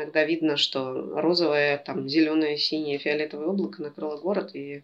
иногда видно, что розовое, там, зеленое, синее, фиолетовое облако накрыло город, и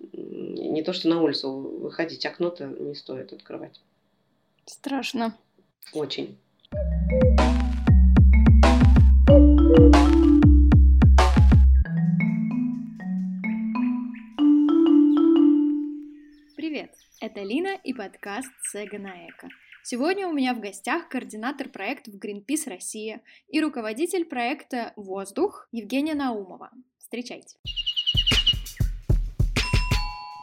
не то, что на улицу выходить, окно-то не стоит открывать. Страшно. Очень. Привет, это Лина и подкаст «Сега на эко». Сегодня у меня в гостях координатор проектов Greenpeace Россия и руководитель проекта «Воздух» Евгения Наумова. Встречайте.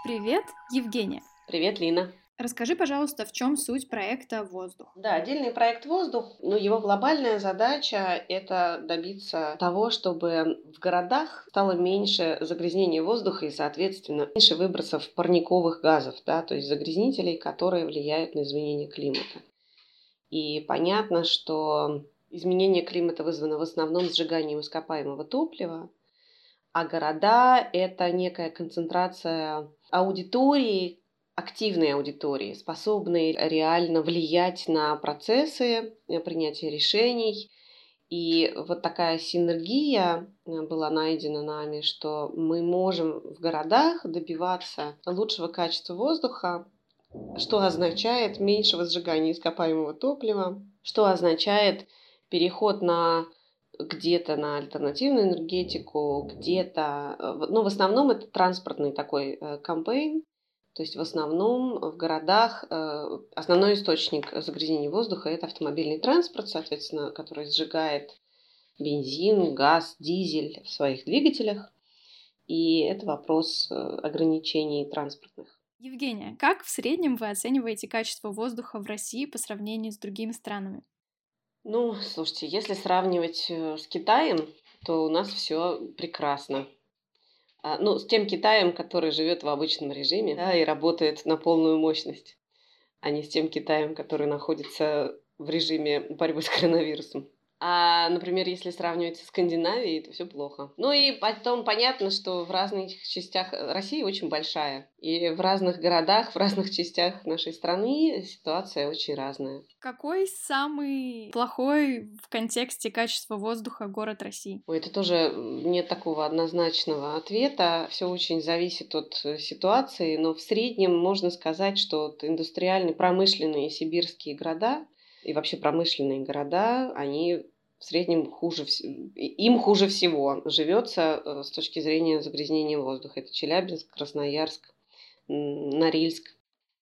Привет, Евгения. Привет, Лина. Расскажи, пожалуйста, в чем суть проекта «Воздух»? Да, отдельный проект «Воздух», ну, его глобальная задача – это добиться того, чтобы в городах стало меньше загрязнения воздуха и, соответственно, меньше выбросов парниковых газов, да, то есть загрязнителей, которые влияют на изменение климата. И понятно, что изменение климата вызвано в основном сжиганием ископаемого топлива, а города – это некая концентрация аудитории, активной аудитории, способной реально влиять на процессы э, принятия решений. И вот такая синергия э, была найдена нами, что мы можем в городах добиваться лучшего качества воздуха, что означает меньшего сжигания ископаемого топлива, что означает переход на где-то на альтернативную энергетику, где-то, э, ну, в основном это транспортный такой кампейн, то есть в основном в городах э, основной источник загрязнения воздуха – это автомобильный транспорт, соответственно, который сжигает бензин, газ, дизель в своих двигателях. И это вопрос э, ограничений транспортных. Евгения, как в среднем вы оцениваете качество воздуха в России по сравнению с другими странами? Ну, слушайте, если сравнивать э, с Китаем, то у нас все прекрасно. А, ну, с тем Китаем, который живет в обычном режиме да, и работает на полную мощность, а не с тем Китаем, который находится в режиме борьбы с коронавирусом. А, например, если сравнивать с Скандинавией, то все плохо. Ну и потом понятно, что в разных частях России очень большая. И в разных городах, в разных частях нашей страны ситуация очень разная. Какой самый плохой в контексте качества воздуха город России? Ой, это тоже нет такого однозначного ответа. Все очень зависит от э, ситуации, но в среднем можно сказать, что индустриальные, промышленные сибирские города и вообще промышленные города, они в среднем хуже, им хуже всего живется э, с точки зрения загрязнения воздуха. Это Челябинск, Красноярск, Норильск,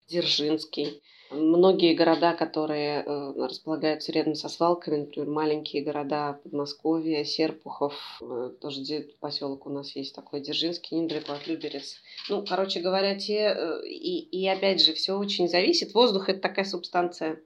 Дзержинский. Многие города, которые э, располагаются рядом со свалками, например, маленькие города Подмосковья, Серпухов, э, тоже где поселок у нас есть такой, Дзержинский, недалеко от Люберец. Ну, короче говоря, те... И, и опять же, все очень зависит. Воздух – это такая субстанция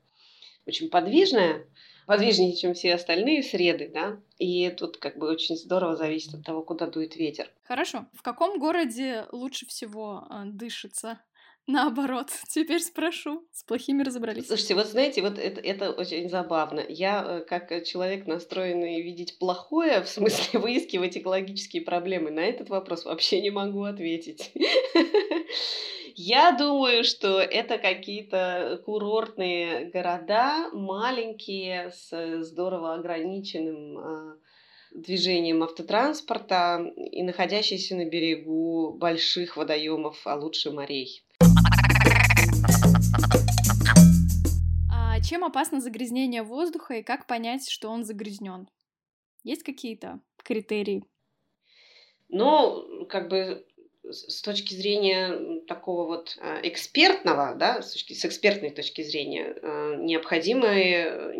очень подвижная, подвижнее, чем все остальные среды, да, и тут как бы очень здорово зависит от того, куда дует ветер. Хорошо. В каком городе лучше всего э, дышится? Наоборот, теперь спрошу. С плохими разобрались. Слушайте, вот знаете, вот это, это очень забавно. Я, э, как человек, настроенный видеть плохое, в смысле выискивать экологические проблемы, на этот вопрос вообще не могу ответить. Я думаю, что это какие-то курортные города, маленькие, с здорово ограниченным а, движением автотранспорта и находящиеся на берегу больших водоемов, а лучше морей. А чем опасно загрязнение воздуха и как понять, что он загрязнен? Есть какие-то критерии? Ну, как бы с точки зрения такого вот а, экспертного, да, с, точки, с экспертной точки зрения, а, необходимы э,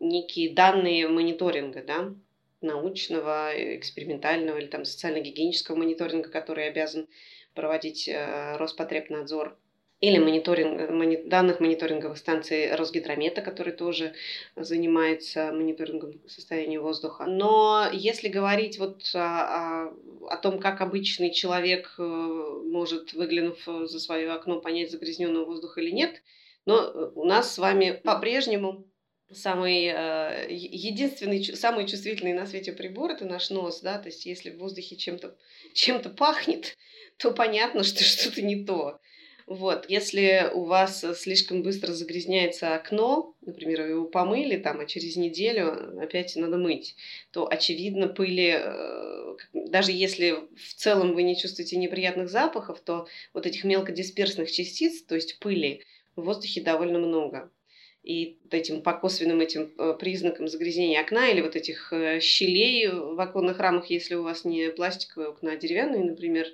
некие данные мониторинга, да, научного, экспериментального или там социально-гигиенического мониторинга, который обязан проводить э, Роспотребнадзор или мониторинг, мони, данных мониторинговых станций Росгидромета, который тоже занимается мониторингом состояния воздуха. Но если говорить вот о, о, о том, как обычный человек э, может, выглянув за свое окно, понять, загрязненного воздуха или нет, но у нас с вами по-прежнему самый э, единственный, самый чувствительный на свете прибор это наш нос, да, то есть если в воздухе чем-то чем-то пахнет, то понятно, что что-то не то. Вот, если у вас слишком быстро загрязняется окно, например, его помыли там, а через неделю опять надо мыть, то, очевидно, пыли, э, даже если в целом вы не чувствуете неприятных запахов, то вот этих мелкодисперсных частиц, то есть пыли, в воздухе довольно много. И этим по косвенным этим э, признакам загрязнения окна или вот этих э, щелей в оконных рамах, если у вас не пластиковые окна, а деревянные, например,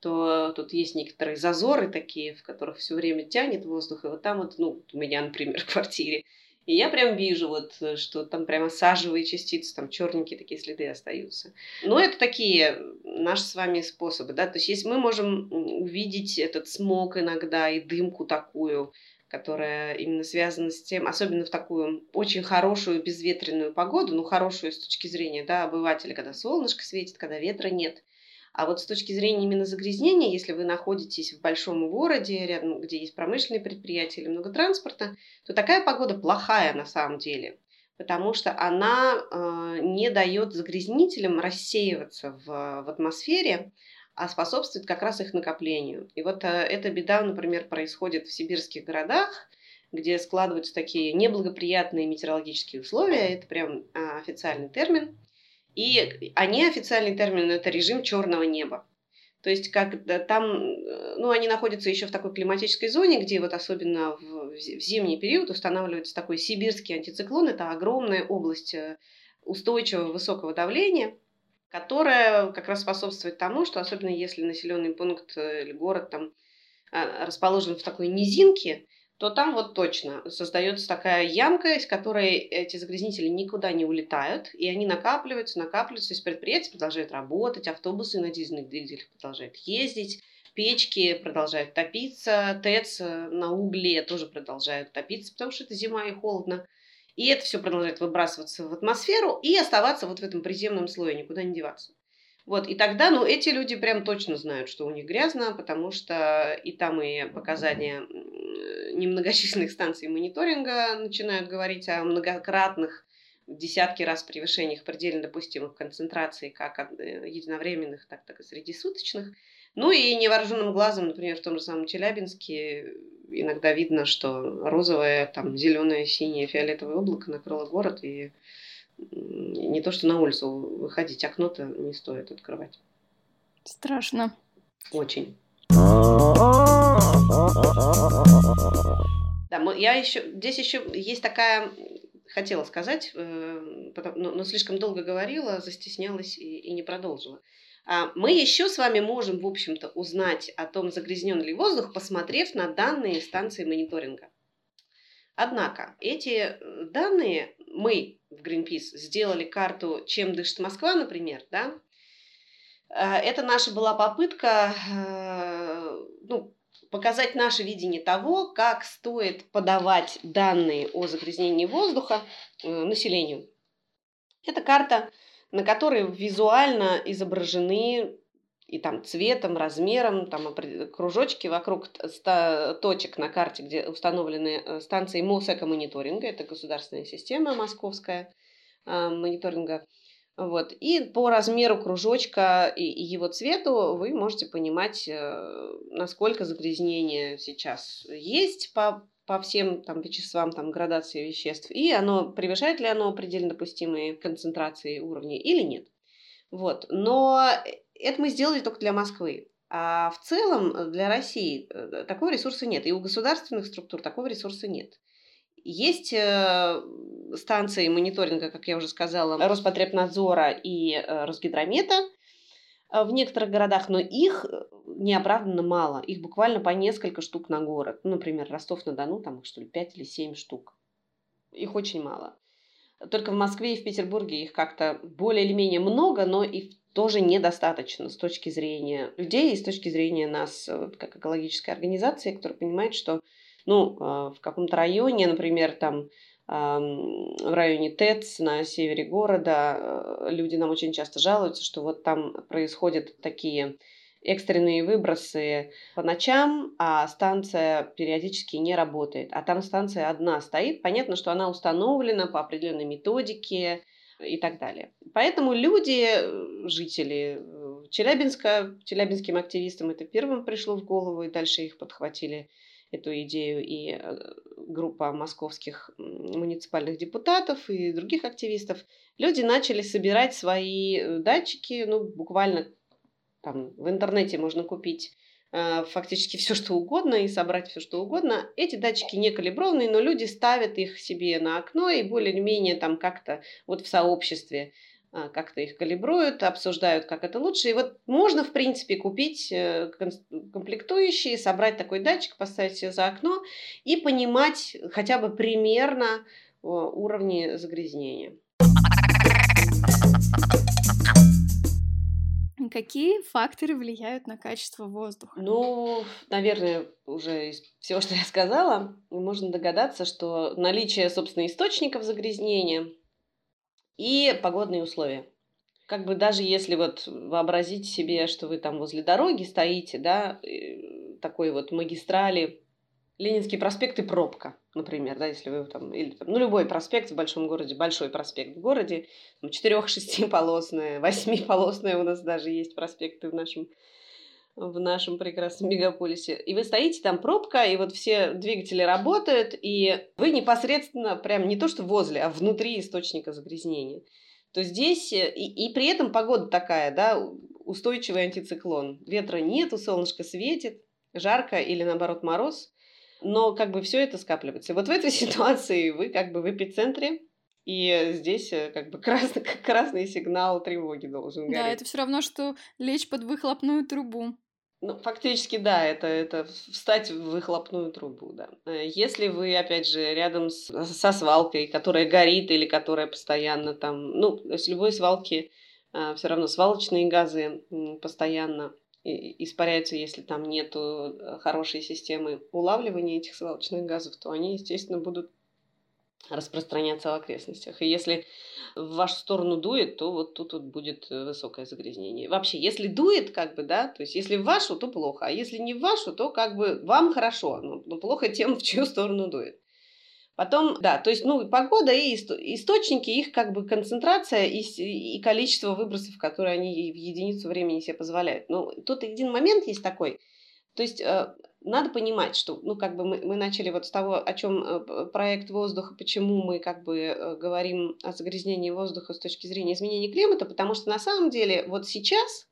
то тут есть некоторые зазоры такие, в которых все время тянет воздух. И вот там вот, ну, у меня, например, в квартире. И я прям вижу, вот, что там прямо сажевые частицы, там черненькие такие следы остаются. Но это такие наши с вами способы, да. То есть если мы можем увидеть этот смог иногда и дымку такую, которая именно связана с тем, особенно в такую очень хорошую безветренную погоду, ну, хорошую с точки зрения, да, обывателя, когда солнышко светит, когда ветра нет – а вот с точки зрения именно загрязнения, если вы находитесь в большом городе, рядом, где есть промышленные предприятия или много транспорта, то такая погода плохая на самом деле, потому что она э, не дает загрязнителям рассеиваться в, в атмосфере, а способствует как раз их накоплению. И вот э, эта беда, например, происходит в сибирских городах, где складываются такие неблагоприятные метеорологические условия, это прям э, официальный термин. И они официальный термин это режим черного неба. То есть как там, э, ну, они находятся еще в такой климатической зоне, где вот особенно в, в зимний период устанавливается такой сибирский антициклон. Это огромная область э, устойчивого высокого давления, которая как раз способствует тому, что особенно если населенный пункт э, или город там расположен в такой низинке, то там вот точно создается такая ямка, из которой эти загрязнители никуда не улетают, и они накапливаются, накапливаются, то есть предприятия продолжают работать, автобусы на дизельных двигателях продолжают ездить, печки продолжают топиться, ТЭЦ на угле тоже продолжают топиться, потому что это зима и холодно. И это все продолжает выбрасываться в атмосферу и оставаться вот в этом приземном слое, никуда не деваться. Вот, и тогда, ну, эти люди прям точно знают, что у них грязно, потому что и там и показания немногочисленных станций мониторинга начинают говорить о многократных десятки раз превышениях предельно допустимых концентраций как э, единовременных, так, так и среднесуточных. Ну и невооруженным глазом, например, в том же самом Челябинске иногда видно, что розовое, там, зеленое, синее, фиолетовое облако накрыло город, и не то, что на улицу выходить, окно-то не стоит открывать. Страшно. Очень. Да, мы, я еще, здесь еще есть такая, хотела сказать, э, потом, но, но слишком долго говорила, застеснялась и, и не продолжила. А, мы еще с вами можем, в общем-то, узнать о том, загрязнен ли воздух, посмотрев на данные станции мониторинга. Однако эти э, данные мы в Greenpeace сделали карту «Чем дышит Москва», например, да, Э, это наша была попытка э, ну, показать наше видение того, как стоит подавать данные о загрязнении воздуха э, населению. Это карта, на которой визуально изображены и там цветом, размером, там кружочки вокруг точек на карте, где установлены станции МОСЭКа мониторинга, это государственная система московская мониторинга вот. И по размеру кружочка и его цвету вы можете понимать, э, насколько загрязнение сейчас есть по, по всем там, веществам, там, градации веществ, и оно, превышает ли оно предельно допустимые концентрации уровней или нет. Вот. Но это мы сделали только для Москвы. А в целом для России э, такого ресурса нет. И у государственных структур такого ресурса нет. Есть э, станции мониторинга, как я уже сказала, Роспотребнадзора и э, Росгидромета э, в некоторых городах, но их неоправданно мало. Их буквально по несколько штук на город. Ну, например, Ростов-на-Дону, там их что ли 5 или 7 штук. Их очень мало. Только в Москве и в Петербурге их как-то более или менее много, но и тоже недостаточно с точки зрения людей и с точки зрения нас, как экологической организации, которая понимает, что ну, а, в каком-то районе, например, там в районе ТЭЦ на севере города, э, люди нам очень часто жалуются, что вот там происходят такие экстренные выбросы по ночам, а станция периодически не работает. А там станция одна стоит. Понятно, что она установлена по определенной методике и так далее. Поэтому люди, э, жители э, Челябинска. Челябинским активистам это первым пришло в голову, и дальше их подхватили эту идею и э, группа московских муниципальных депутатов и других активистов. Люди начали собирать свои э, датчики, ну, буквально там в интернете можно купить э, фактически все, что угодно и собрать все, что угодно. Эти датчики не калиброванные, но люди ставят их себе на окно и более-менее там как-то вот в сообществе как-то их калибруют, обсуждают, как это лучше. И вот можно, в принципе, купить э, комплектующие, собрать такой датчик, поставить себе за окно и понимать хотя бы примерно уровни загрязнения. Какие факторы влияют на качество воздуха? Ну, наверное, уже из всего, что я сказала, можно догадаться, что наличие, собственно, источников загрязнения – и погодные условия. Как бы даже если вот вообразить себе, что вы там возле дороги стоите, да, такой вот магистрали, Ленинский проспект и пробка, например, да, если вы там, или ну, любой проспект в большом городе, большой проспект в городе, четырех-шестиполосная, восьмиполосная у нас даже есть проспекты в нашем в нашем прекрасном мегаполисе. И вы стоите, там пробка, и вот все двигатели работают, и вы непосредственно прям не то что возле, а внутри источника загрязнения. То здесь, э, и, и при этом погода такая, да, устойчивый антициклон. Ветра нету, солнышко светит, жарко или наоборот мороз, но как бы все это скапливается. И вот в этой ситуации вы как бы в эпицентре, и здесь э, как бы красный, красный сигнал тревоги должен гореть. Да, это все равно, что лечь под выхлопную трубу. Ну, фактически, да, это, это встать в выхлопную трубу, да. Э, если вы, опять же, рядом с, со свалкой, которая горит или которая постоянно там, ну, с любой свалки э, все равно свалочные газы постоянно испаряются, если там нету э, хорошей системы улавливания этих свалочных газов, то они, естественно, будут распространяться в окрестностях. И если в вашу сторону дует, то вот тут вот будет э, высокое загрязнение. Вообще, если дует, как бы, да, то есть если в вашу, то плохо, а если не в вашу, то как бы вам хорошо, но, но плохо тем, в чью сторону дует. Потом, да, то есть, ну, погода и источники, их как бы концентрация и, и количество выбросов, которые они в единицу времени себе позволяют. Но тут один момент есть такой. То есть э, надо понимать, что, ну, как бы мы, мы начали вот с того, о чем э, проект воздуха, почему мы как бы э, говорим о загрязнении воздуха с точки зрения изменения климата, потому что на самом деле вот сейчас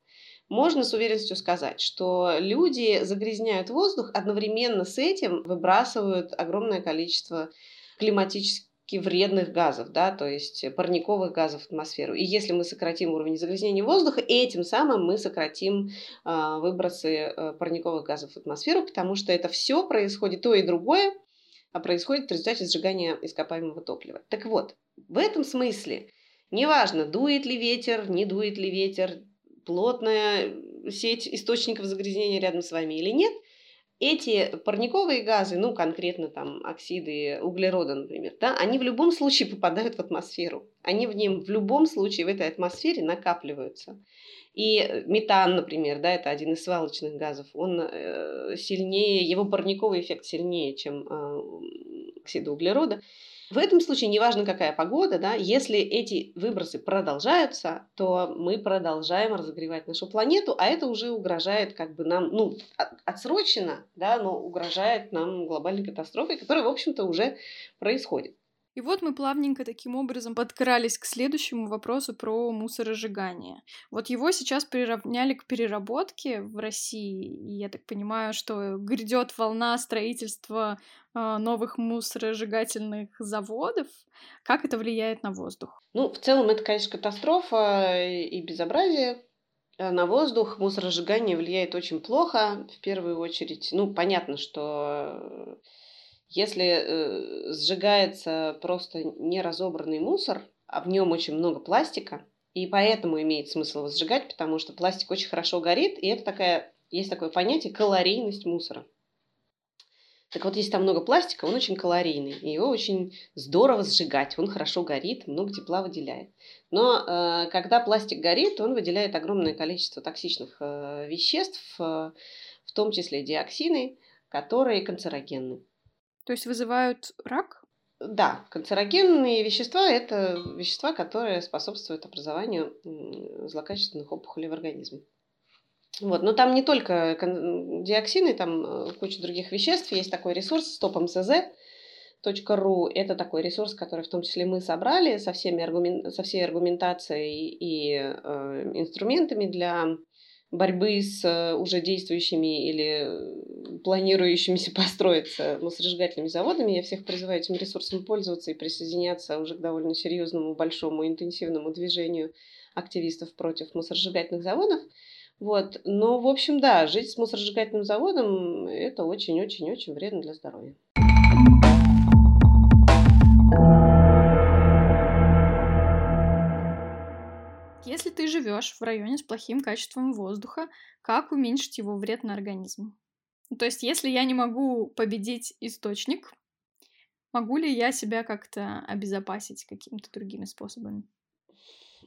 можно с уверенностью сказать, что люди загрязняют воздух, одновременно с этим выбрасывают огромное количество климатических вредных газов, да, то есть парниковых газов в атмосферу. И если мы сократим уровень загрязнения воздуха, этим самым мы сократим э, выбросы э, парниковых газов в атмосферу, потому что это все происходит, то и другое, а происходит в результате сжигания ископаемого топлива. Так вот, в этом смысле неважно, дует ли ветер, не дует ли ветер, плотная сеть источников загрязнения рядом с вами или нет – эти парниковые газы, ну, конкретно там оксиды углерода, например, да, они в любом случае попадают в атмосферу. Они в нем в любом случае в этой атмосфере накапливаются. И метан, например, да, это один из свалочных газов, он э, сильнее, его парниковый эффект сильнее, чем э, оксиды углерода. В этом случае, неважно какая погода, да, если эти выбросы продолжаются, то мы продолжаем разогревать нашу планету, а это уже угрожает как бы нам, ну, отсрочено, да, но угрожает нам глобальной катастрофой, которая, в общем-то, уже происходит. И вот мы плавненько таким образом подкрались к следующему вопросу про мусоросжигание. Вот его сейчас приравняли к переработке в России, и я так понимаю, что грядет волна строительства э, новых мусоросжигательных заводов. Как это влияет на воздух? Ну, в целом это, конечно, катастрофа и безобразие. Э, на воздух мусоросжигание влияет очень плохо, в первую очередь. Ну, понятно, что если э, сжигается просто неразобранный мусор, а в нем очень много пластика, и поэтому имеет смысл его сжигать, потому что пластик очень хорошо горит, и это такая, есть такое понятие калорийность мусора. Так вот, если там много пластика, он очень калорийный, и его очень здорово сжигать, он хорошо горит, много тепла выделяет. Но э, когда пластик горит, он выделяет огромное количество токсичных э, веществ, э, в том числе диоксины, которые канцерогенны. То есть вызывают рак? Да, канцерогенные вещества – это вещества, которые способствуют образованию злокачественных опухолей в организме. Вот. Но там не только диоксины, там куча других веществ. Есть такой ресурс stopmcz, .ру это такой ресурс, который в том числе мы собрали со, всеми аргумен... со всей аргументацией и э, инструментами для борьбы с э, уже действующими или планирующимися построиться мусоросжигательными заводами. Я всех призываю этим ресурсом пользоваться и присоединяться уже к довольно серьезному, большому, интенсивному движению активистов против мусоросжигательных заводов. Вот. Но, в общем, да, жить с мусоросжигательным заводом – это очень-очень-очень вредно для здоровья. Если ты живешь в районе с плохим качеством воздуха, как уменьшить его вред на организм? То есть, если я не могу победить источник, могу ли я себя как-то обезопасить какими-то другими способами?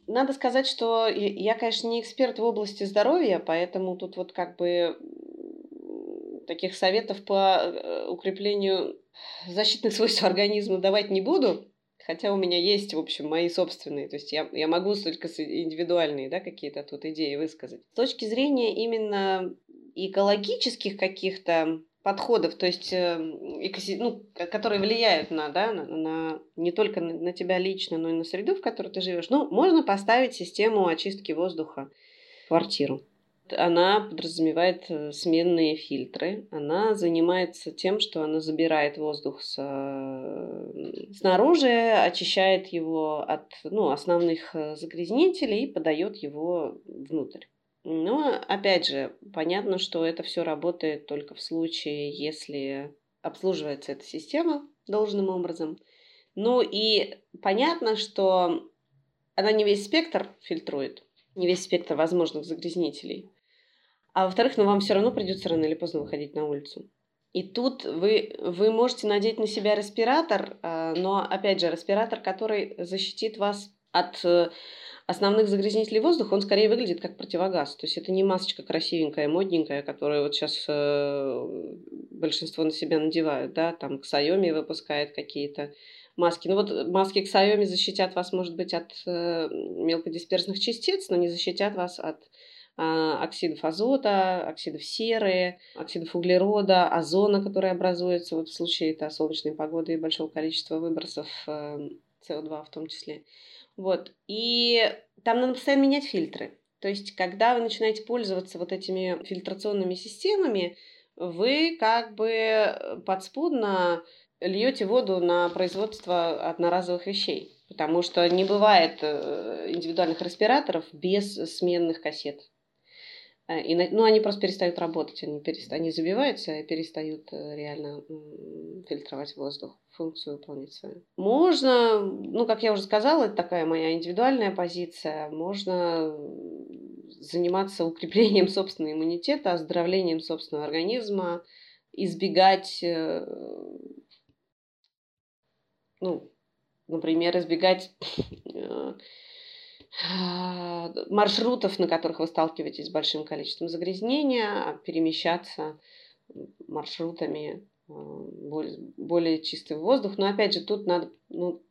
Надо сказать, что я, конечно, не эксперт в области здоровья, поэтому тут вот как бы таких советов по э, укреплению защитных свойств организма давать не буду. Хотя у меня есть, в общем, мои собственные. То есть я, я могу только индивидуальные да, какие-то тут идеи высказать. С точки зрения именно экологических каких-то подходов, то есть, э, ну, которые влияют на, да, на, на не только на, на тебя лично, но и на среду, в которой ты живешь. Ну, можно поставить систему очистки воздуха в квартиру она подразумевает э, сменные фильтры. Она занимается тем, что она забирает воздух с, э, снаружи, очищает его от ну, основных э, загрязнителей и подает его внутрь. Но, опять же, понятно, что это все работает только в случае, если обслуживается эта система должным образом. Ну и понятно, что она не весь спектр фильтрует, не весь спектр возможных загрязнителей. А во-вторых, ну вам все равно придется рано или поздно выходить на улицу. И тут вы, вы можете надеть на себя респиратор, а, но, опять же, респиратор, который защитит вас от э, основных загрязнителей воздуха, он скорее выглядит как противогаз. То есть это не масочка красивенькая, модненькая, которую вот сейчас э, большинство на себя надевают, да, там Xiaomi выпускает какие-то маски. Ну вот маски Xiaomi защитят вас, может быть, от э, мелкодисперсных частиц, но не защитят вас от а, оксидов азота, оксидов серы, оксидов углерода, озона, который образуется вот в случае это солнечной погоды и большого количества выбросов СО2 э, в том числе. Вот. И там надо постоянно менять фильтры. То есть, когда вы начинаете пользоваться вот этими фильтрационными системами, вы как бы подспудно льете воду на производство одноразовых вещей. Потому что не бывает э, индивидуальных респираторов без сменных кассет. Э, и, ну, они просто перестают работать, они, перест... они забиваются и перестают э, реально фильтровать воздух, функцию выполнять свою. Можно, ну, как я уже сказала, это такая моя индивидуальная позиция, можно заниматься укреплением собственного иммунитета, оздоровлением собственного организма, избегать, э, ну, например, избегать маршрутов, на которых вы сталкиваетесь с большим количеством загрязнения, перемещаться маршрутами а, более, чистый воздух. Но опять же, тут надо, ну,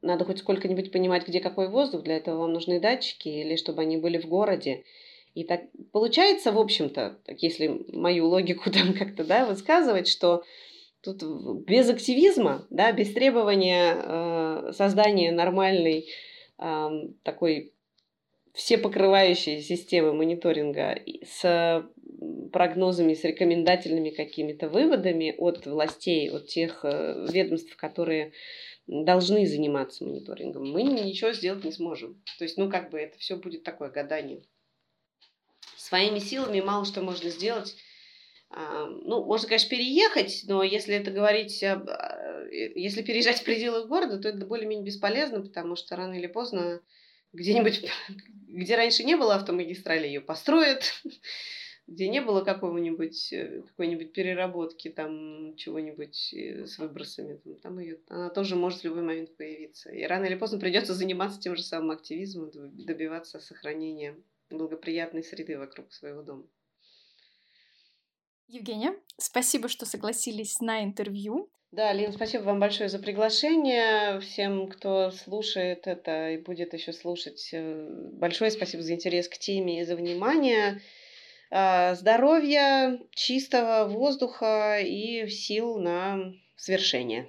надо хоть сколько-нибудь понимать, где какой воздух. Для этого вам нужны датчики или чтобы они были в городе. И так получается, в общем-то, если мою логику там как-то да, высказывать, что тут без активизма, да, без требования э, создания нормальной такой всепокрывающей системы мониторинга с прогнозами, с рекомендательными какими-то выводами от властей, от тех э, ведомств, которые должны заниматься мониторингом, мы ничего сделать не сможем. То есть, ну, как бы это все будет такое гадание. Своими силами мало что можно сделать. Ну, можно, конечно, переехать, но если это говорить об если переезжать в пределы города, то это более-менее бесполезно, потому что рано или поздно где-нибудь, где раньше не было автомагистрали, ее построят, где не было какого-нибудь э, какой-нибудь переработки там чего-нибудь э, с выбросами, там ее, она тоже может в любой момент появиться. И рано или поздно придется заниматься тем же самым активизмом, добиваться сохранения благоприятной среды вокруг своего дома. Евгения, спасибо, что согласились на интервью. Да, Лин, спасибо вам большое за приглашение. Всем, кто слушает это и будет еще слушать, э, большое спасибо за интерес к теме и за внимание. э, здоровья, чистого воздуха и сил на свершение.